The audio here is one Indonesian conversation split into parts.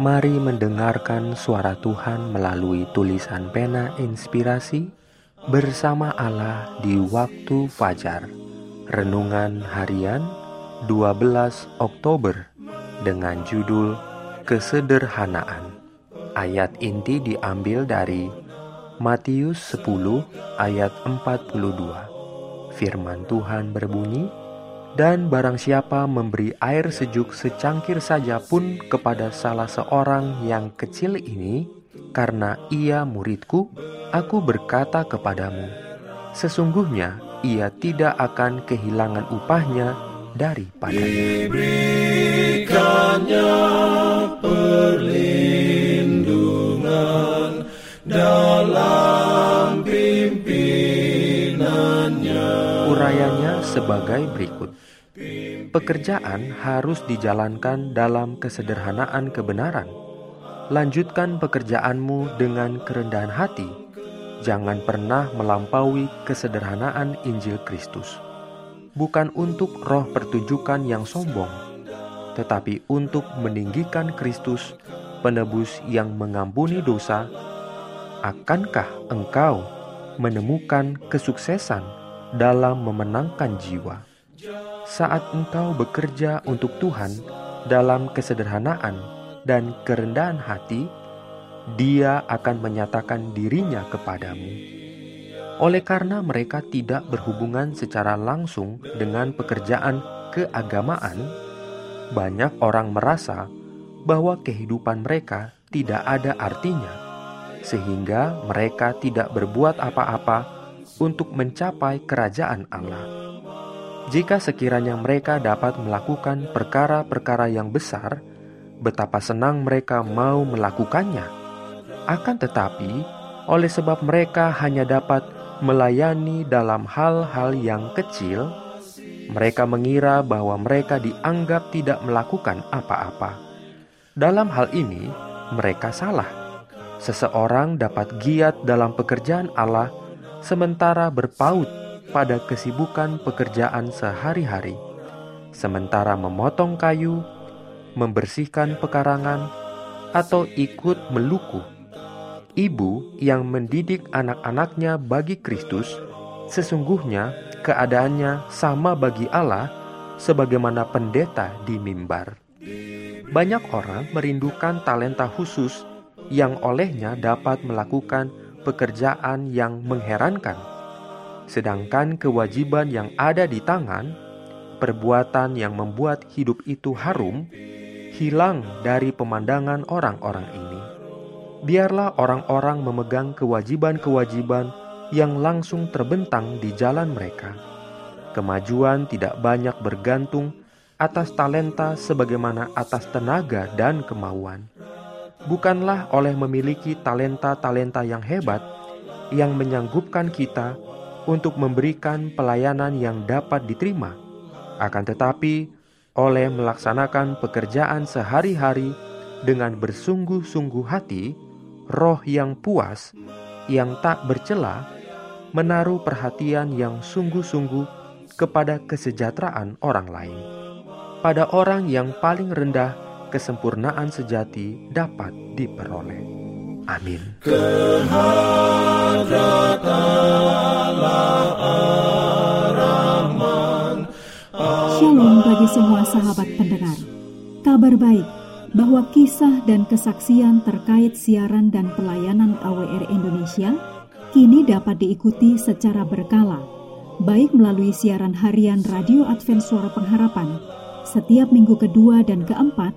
Mari mendengarkan suara Tuhan melalui tulisan pena inspirasi bersama Allah di waktu fajar. Renungan harian 12 Oktober dengan judul Kesederhanaan. Ayat inti diambil dari Matius 10 ayat 42. Firman Tuhan berbunyi, dan barang siapa memberi air sejuk secangkir saja pun kepada salah seorang yang kecil ini, karena ia muridku, aku berkata kepadamu, sesungguhnya ia tidak akan kehilangan upahnya daripadanya. Urayanya sebagai berikut. Pekerjaan harus dijalankan dalam kesederhanaan kebenaran. Lanjutkan pekerjaanmu dengan kerendahan hati. Jangan pernah melampaui kesederhanaan Injil Kristus. Bukan untuk roh pertunjukan yang sombong, tetapi untuk meninggikan Kristus, penebus yang mengampuni dosa. Akankah engkau menemukan kesuksesan dalam memenangkan jiwa? saat engkau bekerja untuk Tuhan dalam kesederhanaan dan kerendahan hati, Dia akan menyatakan dirinya kepadamu. Oleh karena mereka tidak berhubungan secara langsung dengan pekerjaan keagamaan, banyak orang merasa bahwa kehidupan mereka tidak ada artinya, sehingga mereka tidak berbuat apa-apa untuk mencapai kerajaan Allah. Jika sekiranya mereka dapat melakukan perkara-perkara yang besar, betapa senang mereka mau melakukannya. Akan tetapi, oleh sebab mereka hanya dapat melayani dalam hal-hal yang kecil, mereka mengira bahwa mereka dianggap tidak melakukan apa-apa. Dalam hal ini, mereka salah. Seseorang dapat giat dalam pekerjaan Allah, sementara berpaut pada kesibukan pekerjaan sehari-hari, sementara memotong kayu, membersihkan pekarangan, atau ikut meluku. Ibu yang mendidik anak-anaknya bagi Kristus, sesungguhnya keadaannya sama bagi Allah sebagaimana pendeta di mimbar. Banyak orang merindukan talenta khusus yang olehnya dapat melakukan pekerjaan yang mengherankan Sedangkan kewajiban yang ada di tangan, perbuatan yang membuat hidup itu harum, hilang dari pemandangan orang-orang ini. Biarlah orang-orang memegang kewajiban-kewajiban yang langsung terbentang di jalan mereka. Kemajuan tidak banyak bergantung atas talenta sebagaimana atas tenaga dan kemauan. Bukanlah oleh memiliki talenta-talenta yang hebat yang menyanggupkan kita untuk memberikan pelayanan yang dapat diterima, akan tetapi oleh melaksanakan pekerjaan sehari-hari dengan bersungguh-sungguh hati, roh yang puas, yang tak bercela, menaruh perhatian yang sungguh-sungguh kepada kesejahteraan orang lain. Pada orang yang paling rendah, kesempurnaan sejati dapat diperoleh. Amin. Shalom bagi semua sahabat pendengar. Kabar baik bahwa kisah dan kesaksian terkait siaran dan pelayanan AWR Indonesia kini dapat diikuti secara berkala, baik melalui siaran harian Radio Advent Suara Pengharapan setiap minggu kedua dan keempat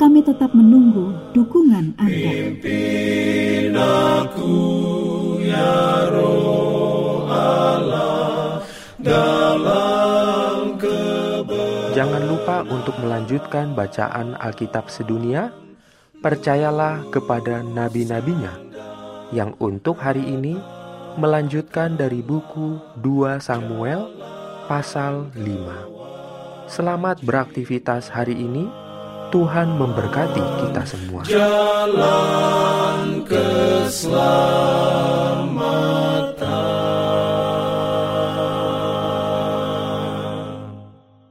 Kami tetap menunggu dukungan Anda. Pimpin aku ya roh Allah dalam Jangan lupa untuk melanjutkan bacaan Alkitab sedunia. Percayalah kepada nabi-nabinya yang untuk hari ini melanjutkan dari buku 2 Samuel pasal 5. Selamat beraktivitas hari ini. Tuhan memberkati kita semua. Jalan keselamatan.